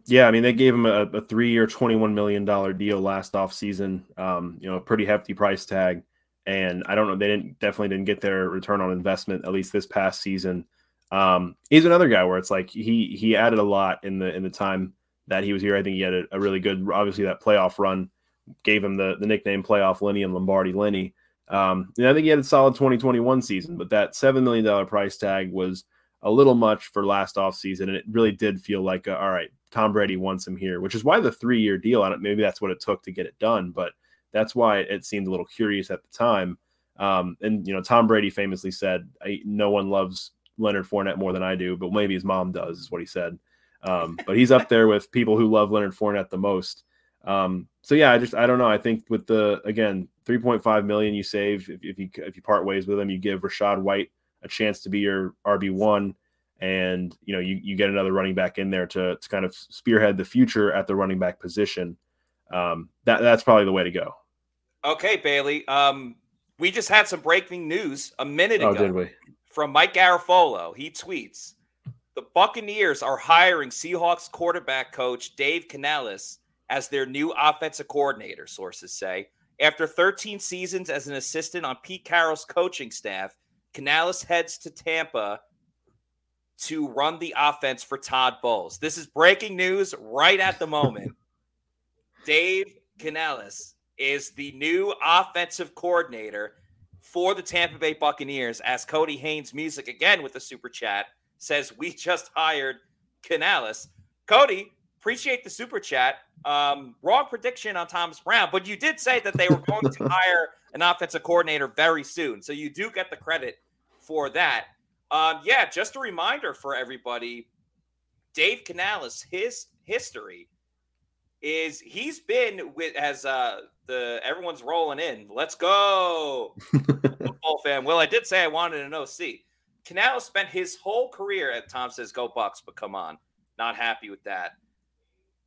Yeah, I mean they gave him a, a three-year, twenty-one million dollar deal last offseason. Um, you know, a pretty hefty price tag, and I don't know they didn't definitely didn't get their return on investment at least this past season. Um, he's another guy where it's like he he added a lot in the in the time that he was here. I think he had a, a really good, obviously that playoff run gave him the the nickname Playoff Lenny and Lombardi Lenny. Um, and I think he had a solid 2021 season, but that seven million dollar price tag was a little much for last offseason. and it really did feel like, a, all right, Tom Brady wants him here, which is why the three year deal on it. Maybe that's what it took to get it done, but that's why it seemed a little curious at the time. Um, and you know, Tom Brady famously said, "No one loves Leonard Fournette more than I do, but maybe his mom does," is what he said. Um, but he's up there with people who love Leonard Fournette the most. Um, so yeah, I just I don't know. I think with the again 3.5 million you save if, if you if you part ways with him, you give Rachaad White a chance to be your RB one, and you know you, you get another running back in there to to kind of spearhead the future at the running back position. Um, that that's probably the way to go. Okay, Bailey. Um, we just had some breaking news a minute ago. oh, ago. did we? From Mike Garafolo. He tweets the Buccaneers are hiring Seahawks quarterback coach Dave Canales as their new offensive coordinator, sources say. After 13 seasons as an assistant on Pete Carroll's coaching staff, Canales heads to Tampa to run the offense for Todd Bowles. This is breaking news right at the moment. Dave Canales is the new offensive coordinator for the Tampa Bay Buccaneers as Cody Haynes music again with the super chat says we just hired Canales. Cody, appreciate the super chat. Um, wrong prediction on Thomas Brown, but you did say that they were going to hire an offensive coordinator very soon. So you do get the credit for that. Um, yeah, just a reminder for everybody Dave Canales, his history is he's been with as uh the everyone's rolling in. Let's go, football fan. Well, I did say I wanted an OC. Canales spent his whole career at Tom says go Bucs, but come on, not happy with that.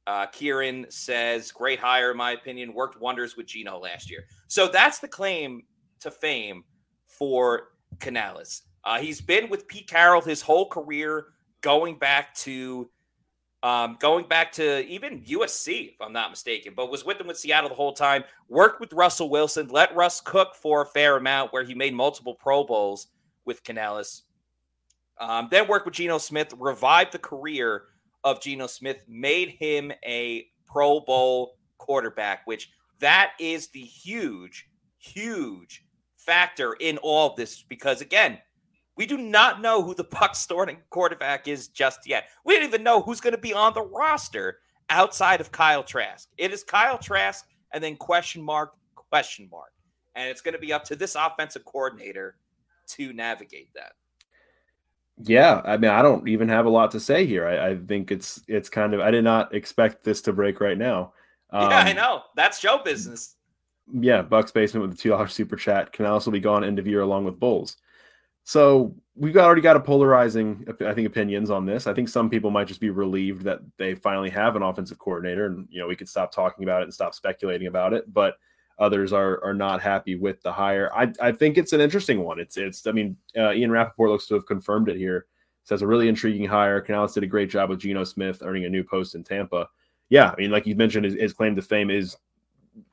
Uh, Kieran says great hire in my opinion, worked wonders with Geno last year. So that's the claim to fame for Canales. Uh, he's been with Pete Carroll his whole career, going back to um, going back to even USC, if I'm not mistaken, but was with him with Seattle the whole time. Worked with Russell Wilson, let Russ cook for a fair amount, where he made multiple Pro Bowls with Canales. Um, then worked with Geno Smith, revived the career of Geno Smith, made him a Pro Bowl quarterback, which that is the huge, huge factor in all of this. Because again, we do not know who the Bucs starting quarterback is just yet. We don't even know who's going to be on the roster outside of Kyle Trask. It is Kyle Trask and then question mark, question mark. And it's going to be up to this offensive coordinator to navigate that. Yeah, I mean, I don't even have a lot to say here. I, I think it's it's kind of I did not expect this to break right now. Um, yeah, I um, know that's show business. Yeah, Bucks basement with the two dollar super chat can also be gone end of year along with Bowles. So we've already got a polarizing, I think, opinions on this. I think some people might just be relieved that they finally have an offensive coordinator, and you know we could stop talking about it and stop speculating about it. But others are are not happy with the hire. I I think it's an interesting one. It's it's I mean uh, Ian Rapoport looks to have confirmed it here. Says a really intriguing hire. Canales did a great job with Geno Smith earning a new post in Tampa. Yeah, I mean like you mentioned, his, his claim to fame is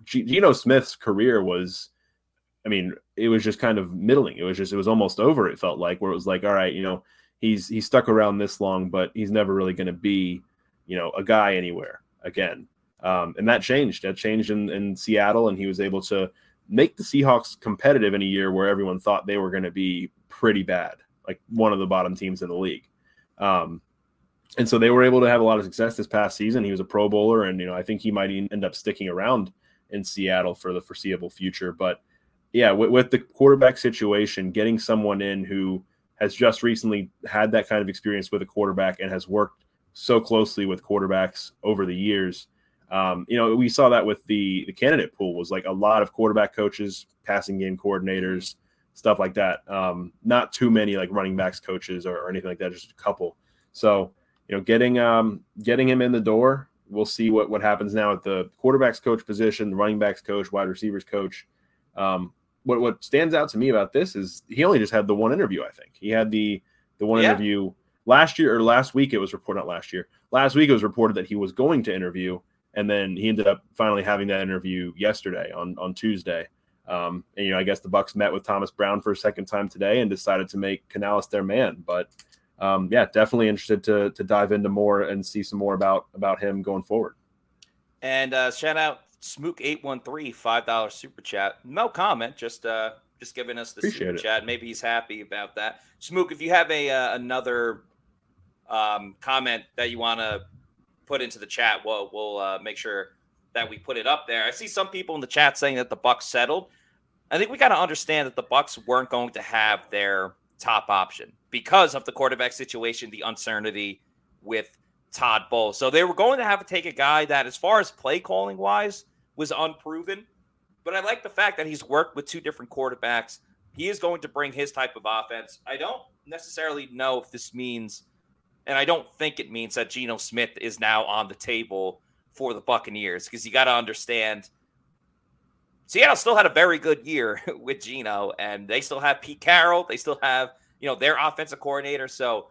Geno Smith's career was. I mean, it was just kind of middling. It was just it was almost over. It felt like where it was like, all right, you know, he's he's stuck around this long, but he's never really going to be, you know, a guy anywhere again. Um, and that changed. That changed in, in Seattle, and he was able to make the Seahawks competitive in a year where everyone thought they were going to be pretty bad, like one of the bottom teams in the league. Um, and so they were able to have a lot of success this past season. He was a Pro Bowler, and you know I think he might end up sticking around in Seattle for the foreseeable future. But yeah, with, with the quarterback situation, getting someone in who has just recently had that kind of experience with a quarterback and has worked so closely with quarterbacks over the years. Um, you know, we saw that with the the candidate pool was like a lot of quarterback coaches, passing game coordinators, stuff like that. Um, not too many like running backs coaches or, or, anything like that, just a couple. So, you know, getting um, getting him in the door, we'll see what what happens now at the quarterbacks coach position, the running backs coach, wide receivers coach. Um, what what stands out to me about this is he only just had the one interview. I think he had the the one yeah. interview last year or last week. It was reported not last year. Last week it was reported that he was going to interview, and then he ended up finally having that interview yesterday on on Tuesday. Um, and you know, I guess the Bucs met with Thomas Brown for a second time today and decided to make Canales their man. But um, yeah, definitely interested to to dive into more and see some more about about him going forward. And uh, shout out Smook eight one three five dollar super chat. No comment, just uh just giving us the Appreciate super it. chat. Maybe he's happy about that. Smook, if you have a uh, another um, comment that you want to put into the chat, we'll we'll uh, make sure that we put it up there. I see some people in the chat saying that the Bucs settled. I think we got to understand that the Bucs weren't going to have their top option because of the quarterback situation, the uncertainty with Todd Bowles. So they were going to have to take a guy that, as far as play calling wise, was unproven. But I like the fact that he's worked with two different quarterbacks. He is going to bring his type of offense. I don't necessarily know if this means, and I don't think it means that Geno Smith is now on the table for the Buccaneers because you got to understand Seattle still had a very good year with Geno, and they still have Pete Carroll. They still have, you know, their offensive coordinator. So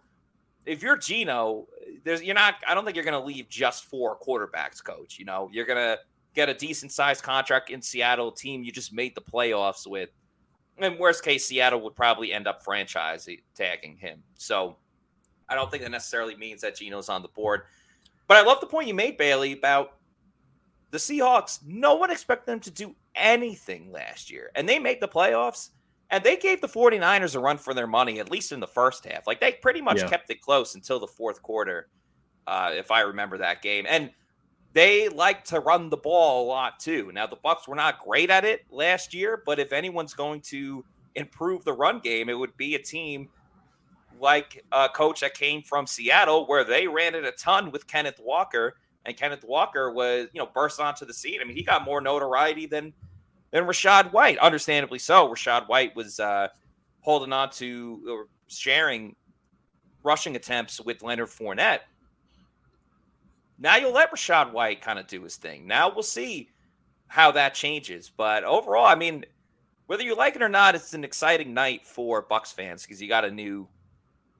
if you're Geno, there's you're not. I don't think you're going to leave just for quarterbacks, coach. You know, you're going to get a decent sized contract in Seattle, team you just made the playoffs with. In worst case, Seattle would probably end up franchise tagging him. So I don't think that necessarily means that Geno's on the board. But I love the point you made, Bailey, about the Seahawks. No one expected them to do anything last year. And they made the playoffs. And they gave the 49ers a run for their money, at least in the first half. Like they pretty much yeah. kept it close until the fourth quarter, uh, if I remember that game. And they like to run the ball a lot too. Now the Bucs were not great at it last year, but if anyone's going to improve the run game, it would be a team like a coach that came from Seattle, where they ran it a ton with Kenneth Walker, and Kenneth Walker was, you know, burst onto the scene. I mean, he got more notoriety than than Rachaad White, understandably so. Rachaad White was uh, holding on to or sharing rushing attempts with Leonard Fournette. Now you'll let Rachaad White kind of do his thing. Now we'll see how that changes. But overall, I mean, whether you like it or not, it's an exciting night for Bucs fans because you got a new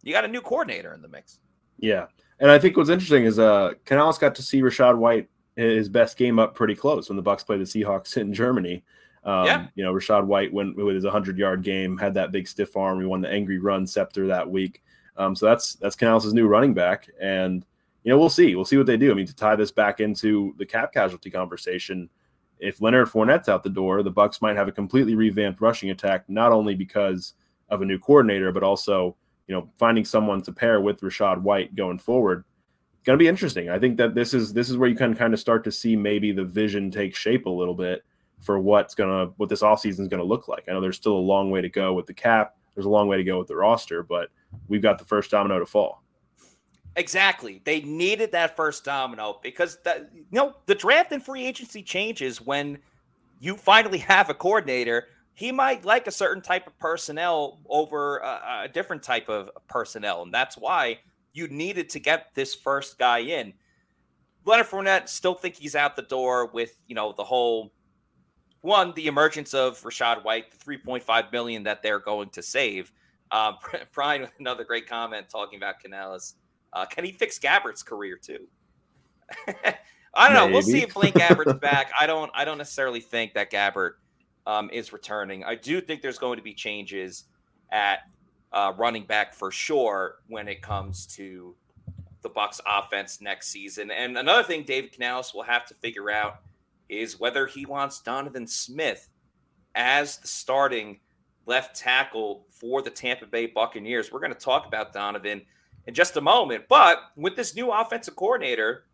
you got a new coordinator in the mix. Yeah. And I think what's interesting is uh Canales got to see Rachaad White his best game up pretty close when the Bucs played the Seahawks in Germany. Um, yeah. You know, Rachaad White went with his 100 yard game, had that big stiff arm. He won the angry run scepter that week. Um, so that's that's Canales' new running back, and you know, we'll see. We'll see what they do. I mean, to tie this back into the cap casualty conversation, if Leonard Fournette's out the door, the Bucs might have a completely revamped rushing attack, not only because of a new coordinator, but also, you know, finding someone to pair with Rachaad White going forward. Going to be interesting. I think that this is this is where you can kind of start to see maybe the vision take shape a little bit for what's gonna what this offseason is going to look like. I know there's still a long way to go with the cap. There's a long way to go with the roster, but we've got the first domino to fall. Exactly. They needed that first domino because that you know the draft and free agency changes when you finally have a coordinator. He might like a certain type of personnel over a, a different type of personnel, and that's why you needed to get this first guy in. Leonard Fournette still think he's out the door with you know the whole one the emergence of Rachaad White, the 3.5 million that they're going to save. Um, Brian with another great comment talking about Canales uh, can he fix Gabbert's career too? I don't know. We'll see if Blaine Gabbert's back. I don't. I don't necessarily think that Gabbert um, is returning. I do think there's going to be changes at uh, running back for sure when it comes to the Bucs offense next season. And another thing David Canales will have to figure out is whether he wants Donovan Smith as the starting left tackle for the Tampa Bay Buccaneers. We're going to talk about Donovan in just a moment. But with this new offensive coordinator,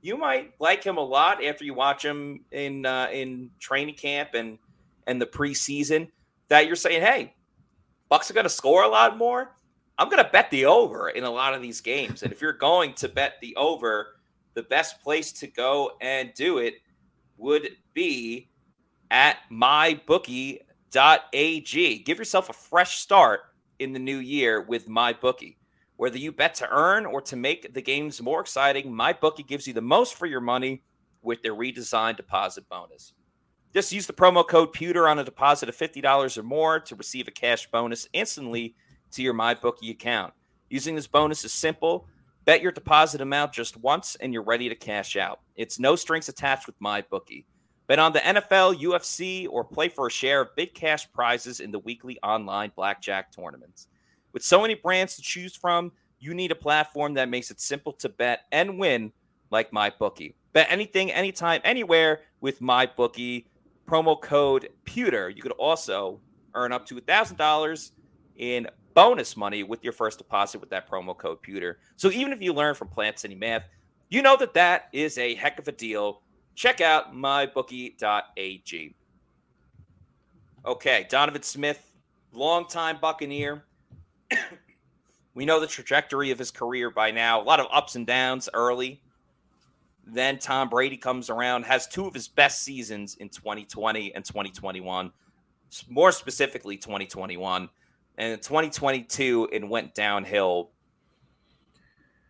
you might like him a lot after you watch him in uh, in training camp and and the preseason. That you're saying, hey, Bucs are going to score a lot more. I'm going to bet the over in a lot of these games. And if you're going to bet the over, the best place to go and do it would be at mybookie.ag. Give yourself a fresh start in the new year with MyBookie. Whether you bet to earn or to make the games more exciting, MyBookie gives you the most for your money with their redesigned deposit bonus. Just use the promo code Pewter on a deposit of $50 or more to receive a cash bonus instantly to your MyBookie account. Using this bonus is simple. Bet your deposit amount just once and you're ready to cash out. It's no strings attached with MyBookie. Bet on the NFL, UFC, or play for a share of big cash prizes in the weekly online blackjack tournaments. With so many brands to choose from, you need a platform that makes it simple to bet and win like MyBookie. Bet anything, anytime, anywhere with MyBookie promo code Pewter. You could also earn up to $1,000 in bonus money with your first deposit with that promo code Pewter. So even if you learn from Plant City Math, you know that that is a heck of a deal. Check out mybookie.ag. Okay, Donovan Smith, longtime Buccaneer. we know the trajectory of his career by now. A lot of ups and downs early. Then Tom Brady comes around, has two of his best seasons in 2020 and 2021, more specifically 2021. And in 2022, it went downhill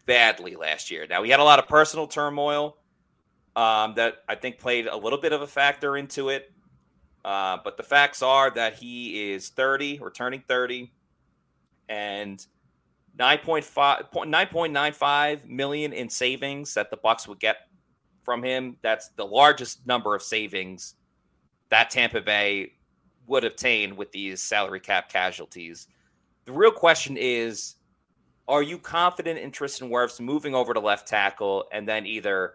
badly last year. Now, he had a lot of personal turmoil um, that I think played a little bit of a factor into it. Uh, but the facts are that he is 30, or turning 30, and 9.5 9.95 million in savings that the Bucs would get from him. That's the largest number of savings that Tampa Bay would obtain with these salary cap casualties. The real question is are you confident in Tristan Wirfs moving over to left tackle and then either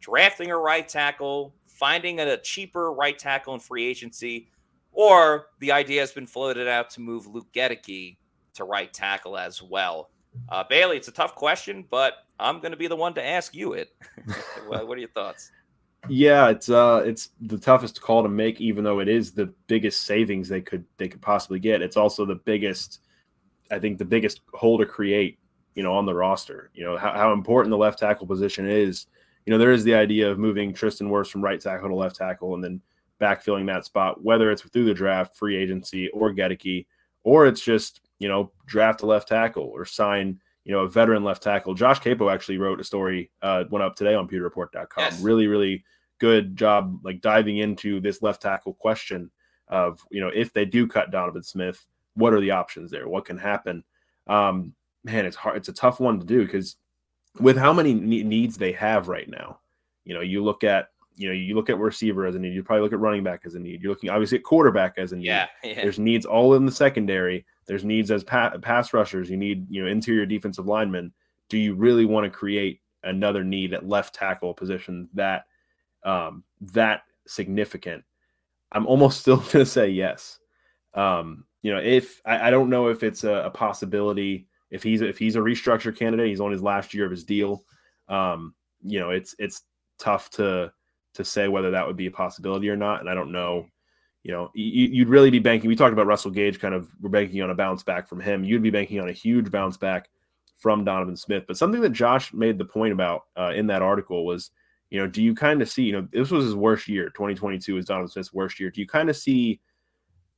drafting a right tackle, finding a cheaper right tackle in free agency, or the idea has been floated out to move Luke Goedeke to right tackle as well? Uh, Bailey, it's a tough question, but I'm going to be the one to ask you it. what, are your thoughts? Yeah, it's uh, it's the toughest call to make, even though it is the biggest savings they could they could possibly get. It's also the biggest, I think, the biggest hole to create, you know, on the roster. You know how, how important the left tackle position is. You know, there is the idea of moving Tristan Wirfs from right tackle to left tackle and then backfilling that spot, whether it's through the draft, free agency, or Goedeke, or it's just you know draft a left tackle or sign you know, a veteran left tackle. Josh Queipo actually wrote a story, uh, went up today on pewterreport.com. Yes. Really, really good job, like diving into this left tackle question of, you know, if they do cut Donovan Smith, what are the options there? What can happen? Um, man, it's hard. It's a tough one to do because with how many needs they have right now, you know, you look at, you know, you look at receiver as a need. You probably look at running back as a need. You're looking obviously at quarterback as a need. Yeah, yeah. There's needs all in the secondary there's needs as pa- pass rushers. You need you know interior defensive linemen. Do you really want to create another need at left tackle position that um, that significant? I'm almost still going to say yes. Um, you know, if I, I don't know if it's a, a, possibility, if he's if he's a restructure candidate, he's on his last year of his deal. Um, you know, it's it's tough to to say whether that would be a possibility or not, and I don't know you know, you'd really be banking. We talked about Russell Gage, kind of, we're banking on a bounce back from him. You'd be banking on a huge bounce back from Donovan Smith. But something that Josh made the point about uh, in that article was, you know, do you kind of see, you know, this was his worst year. 2022 is Donovan Smith's worst year. Do you kind of see,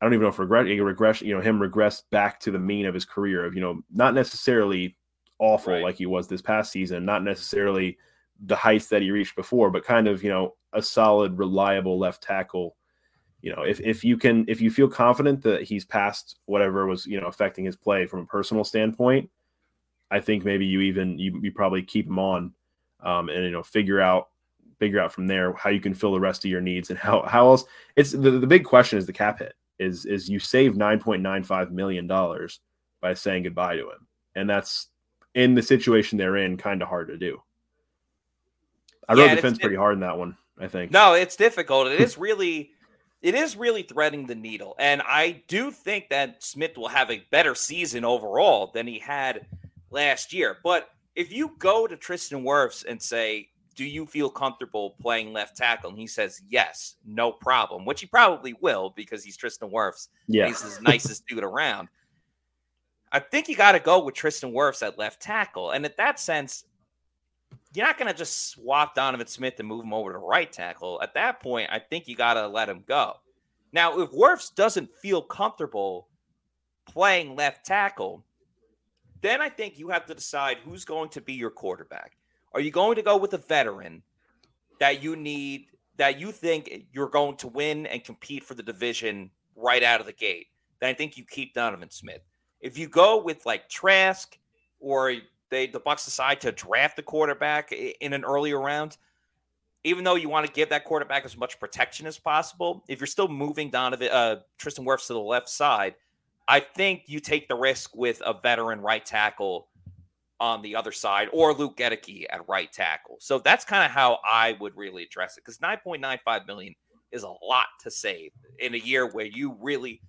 I don't even know if regret, regression, you know, him regress back to the mean of his career of, you know, not necessarily awful right. like he was this past season, not necessarily the heights that he reached before, but kind of, you know, a solid, reliable left tackle you know, if, if you can, if you feel confident that he's past whatever was, you know, affecting his play from a personal standpoint, I think maybe you even, you, you probably keep him on um, and, you know, figure out, figure out from there how you can fill the rest of your needs and how, how else it's the, the big question is the cap hit is, is you save $9.95 million by saying goodbye to him. And that's in the situation they're in kind of hard to do. I yeah, wrote defense pretty hard in that one. I think. No, it's difficult. It is really it is really threading the needle. And I do think that Smith will have a better season overall than he had last year. But if you go to Tristan Wirfs and say, Do you feel comfortable playing left tackle? And he says, Yes, no problem, which he probably will because he's Tristan Wirfs. Yeah. He's the nicest dude around. I think you got to go with Tristan Wirfs at left tackle. And in that sense, you're not going to just swap Donovan Smith and move him over to right tackle. At that point, I think you got to let him go. Now, if Wirfs doesn't feel comfortable playing left tackle, then I think you have to decide who's going to be your quarterback. Are you going to go with a veteran that you need, that you think you're going to win and compete for the division right out of the gate? Then I think you keep Donovan Smith. If you go with like Trask or they the Bucs decide to draft the quarterback in an earlier round, even though you want to give that quarterback as much protection as possible, if you're still moving Donovan uh, Tristan Wirfs to the left side, I think you take the risk with a veteran right tackle on the other side or Luke Goedeke at right tackle. So that's kind of how I would really address it because 9.95 million is a lot to save in a year where you really,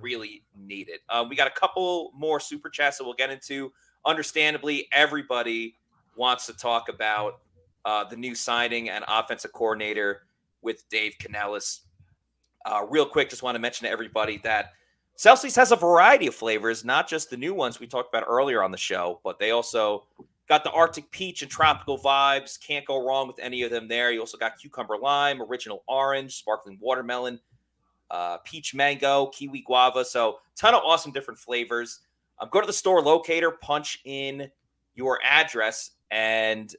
really need it. Um, we got a couple more super chats that we'll get into. Understandably, everybody wants to talk about uh, the new signing and offensive coordinator with Dave Canales. Uh, real quick, just want to mention to everybody that Celsius has a variety of flavors, not just the new ones we talked about earlier on the show, but they also got the Arctic peach and tropical vibes. Can't go wrong with any of them there. You also got cucumber lime, original orange, sparkling watermelon, uh, peach mango, kiwi guava. So, ton of awesome different flavors. Um, go to the store locator, punch in your address, and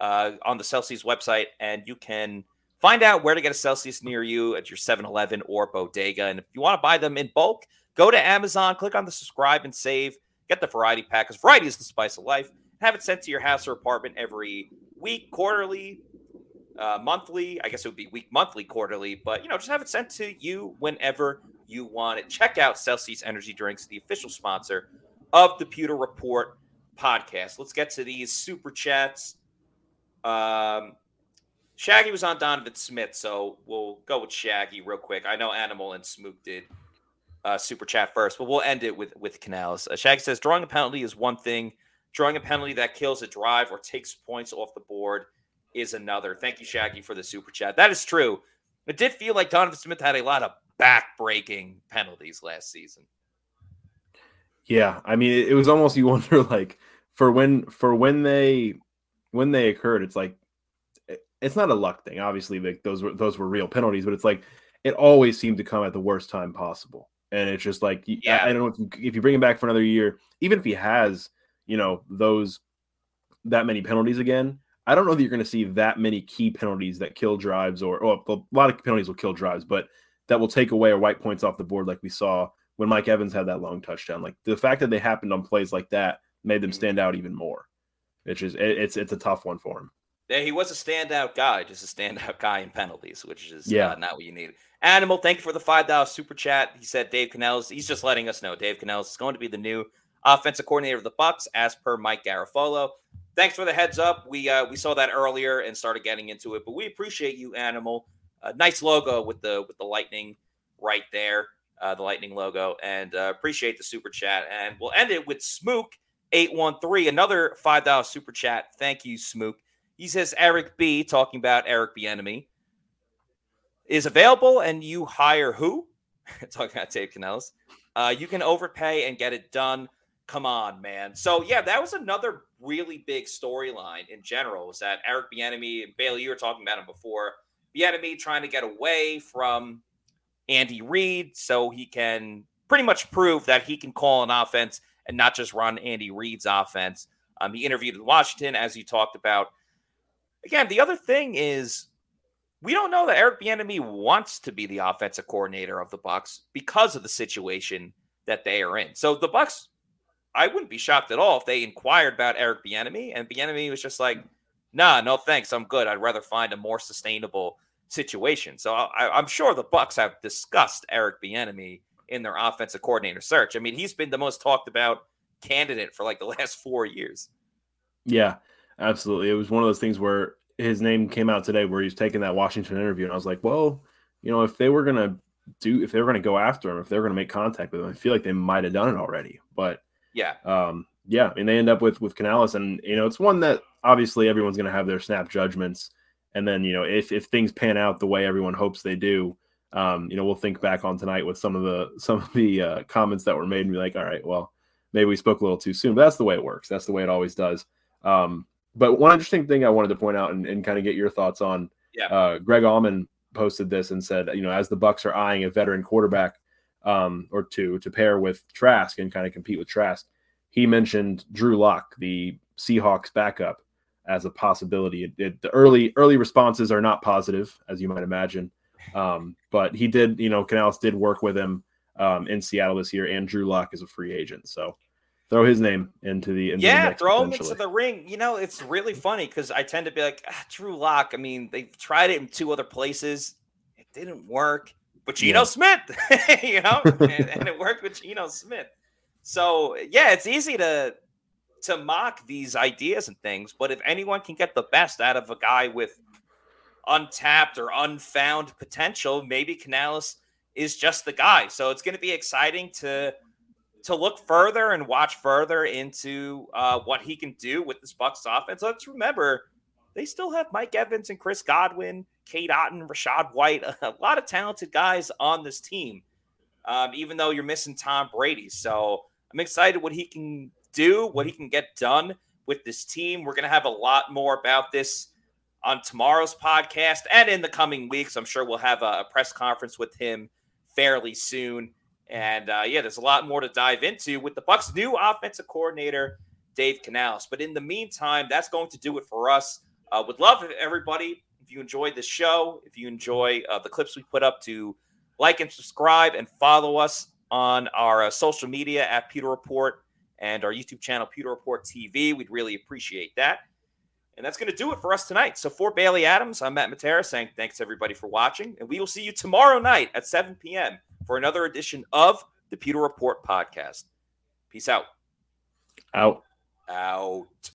uh, on the Celsius website, and you can find out where to get a Celsius near you at your 7 Eleven or bodega. And if you want to buy them in bulk, go to Amazon, click on the subscribe and save, get the variety pack, because variety is the spice of life. Have it sent to your house or apartment every week, quarterly, uh, monthly. I guess it would be week, monthly, quarterly, but you know, just have it sent to you whenever you want it. Check out Celsius Energy Drinks, the official sponsor of the Pewter Report podcast. Let's get to these super chats. Um, Shaggy was on Donovan Smith, so we'll go with Shaggy real quick. I know Animal and Smook did uh, super chat first, but we'll end it with with Canales. Uh, Shaggy says drawing a penalty is one thing. Drawing a penalty that kills a drive or takes points off the board is another. Thank you, Shaggy, for the super chat. That is true. It did feel like Donovan Smith had a lot of back-breaking penalties last season. Yeah, I mean, it, it was almost you wonder like for when for when they when they occurred, it's like it's not a luck thing. Obviously, like those were those were real penalties, but it's like it always seemed to come at the worst time possible. And it's just like yeah. I, I don't know if you, if you bring him back for another year, even if he has you know those that many penalties again. I don't know that you're going to see that many key penalties that kill drives, or, or a lot of penalties will kill drives, but that will take away or white points off the board, like we saw when Mike Evans had that long touchdown. Like the fact that they happened on plays like that made them stand out even more. It's just it, it's it's a tough one for him. Yeah, he was a standout guy, just a standout guy in penalties, which is yeah. Uh, not what you need. Animal, thank you for the five dollar super chat. He said Dave Canales. He's just letting us know Dave Canales is going to be the new offensive coordinator of the Bucs, as per Mike Garafolo. Thanks for the heads up. We uh, we saw that earlier and started getting into it, but we appreciate you, Animal. Uh, nice logo with the with the lightning right there, uh, the lightning logo, and uh, appreciate the super chat. And we'll end it with Smook eight one three, another five dollar super chat. Thank you, Smook. He says Eric B, talking about Eric Bieniemy, is available, and you hire who? talking about Dave Canales. Uh, you can overpay and get it done. Come on, man. So yeah, that was another really big storyline in general. Was that Eric Bieniemy and Bailey? You were talking about him before. Bieniemy trying to get away from Andy Reid so he can pretty much prove that he can call an offense and not just run Andy Reid's offense. Um, he interviewed in Washington, as you talked about again, the other thing is we don't know that Eric Bieniemy wants to be the offensive coordinator of the Bucs because of the situation that they are in. So the Bucs, I wouldn't be shocked at all if they inquired about Eric Bieniemy and Bieniemy was just like, "Nah, no thanks, I'm good. I'd rather find a more sustainable situation." So I, am sure the Bucs have discussed Eric Bieniemy in their offensive coordinator search. I mean, he's been the most talked about candidate for like the last four years. Yeah, Absolutely. It was one of those things where his name came out today where he's taking that Washington interview. And I was like, well, you know, if they were going to do if they were going to go after him, if they're going to make contact with him. I feel like they might have done it already, but yeah, um, yeah, and they end up with with Canales, and you know it's one that obviously everyone's going to have their snap judgments, and then you know if if things pan out the way everyone hopes they do, um, you know we'll think back on tonight with some of the some of the uh, comments that were made and be like, all right, well maybe we spoke a little too soon, but that's the way it works. That's the way it always does. Um, but one interesting thing I wanted to point out and, and kind of get your thoughts on, yeah, uh, Greg Auman posted this and said, you know, as the Bucs are eyeing a veteran quarterback um, or two to pair with Trask and kind of compete with Trask, he mentioned Drew Lock, the Seahawks backup, as a possibility. It, it, the early early responses are not positive, as you might imagine, um, but he did, you know, Canales did work with him um, in Seattle this year, and Drew Lock is a free agent, so throw his name into the into yeah, the throw him into the ring. You know, it's really funny because I tend to be like ah, Drew Lock. I mean, they've tried it in two other places, it didn't work. But Geno yeah. Smith, you know, and, and, it worked with Geno Smith. So yeah, it's easy to to mock these ideas and things, but if anyone can get the best out of a guy with untapped or unfound potential, maybe Canales is just the guy. So it's going to be exciting to to look further and watch further into uh, what he can do with this Bucs offense. Let's remember they still have Mike Evans and Chris Godwin, Cade Otton, Rachaad White, a lot of talented guys on this team. Um, even though you're missing Tom Brady, so I'm excited what he can do, what he can get done with this team. We're going to have a lot more about this on tomorrow's podcast and in the coming weeks. I'm sure we'll have a, press conference with him fairly soon. And uh, yeah, there's a lot more to dive into with the Bucs' new offensive coordinator, Dave Canales. But in the meantime, that's going to do it for us. Uh, would love if everybody, if you enjoyed the show, if you enjoy uh, the clips we put up, to like and subscribe and follow us on our uh, social media at Pewter Report and our YouTube channel, Pewter Report TV. We'd really appreciate that. And that's going to do it for us tonight. So for Bailey Adams, I'm Matt Matera saying thanks everybody for watching. And we will see you tomorrow night at 7 p.m. for another edition of the Pewter Report podcast. Peace out. Out. Out.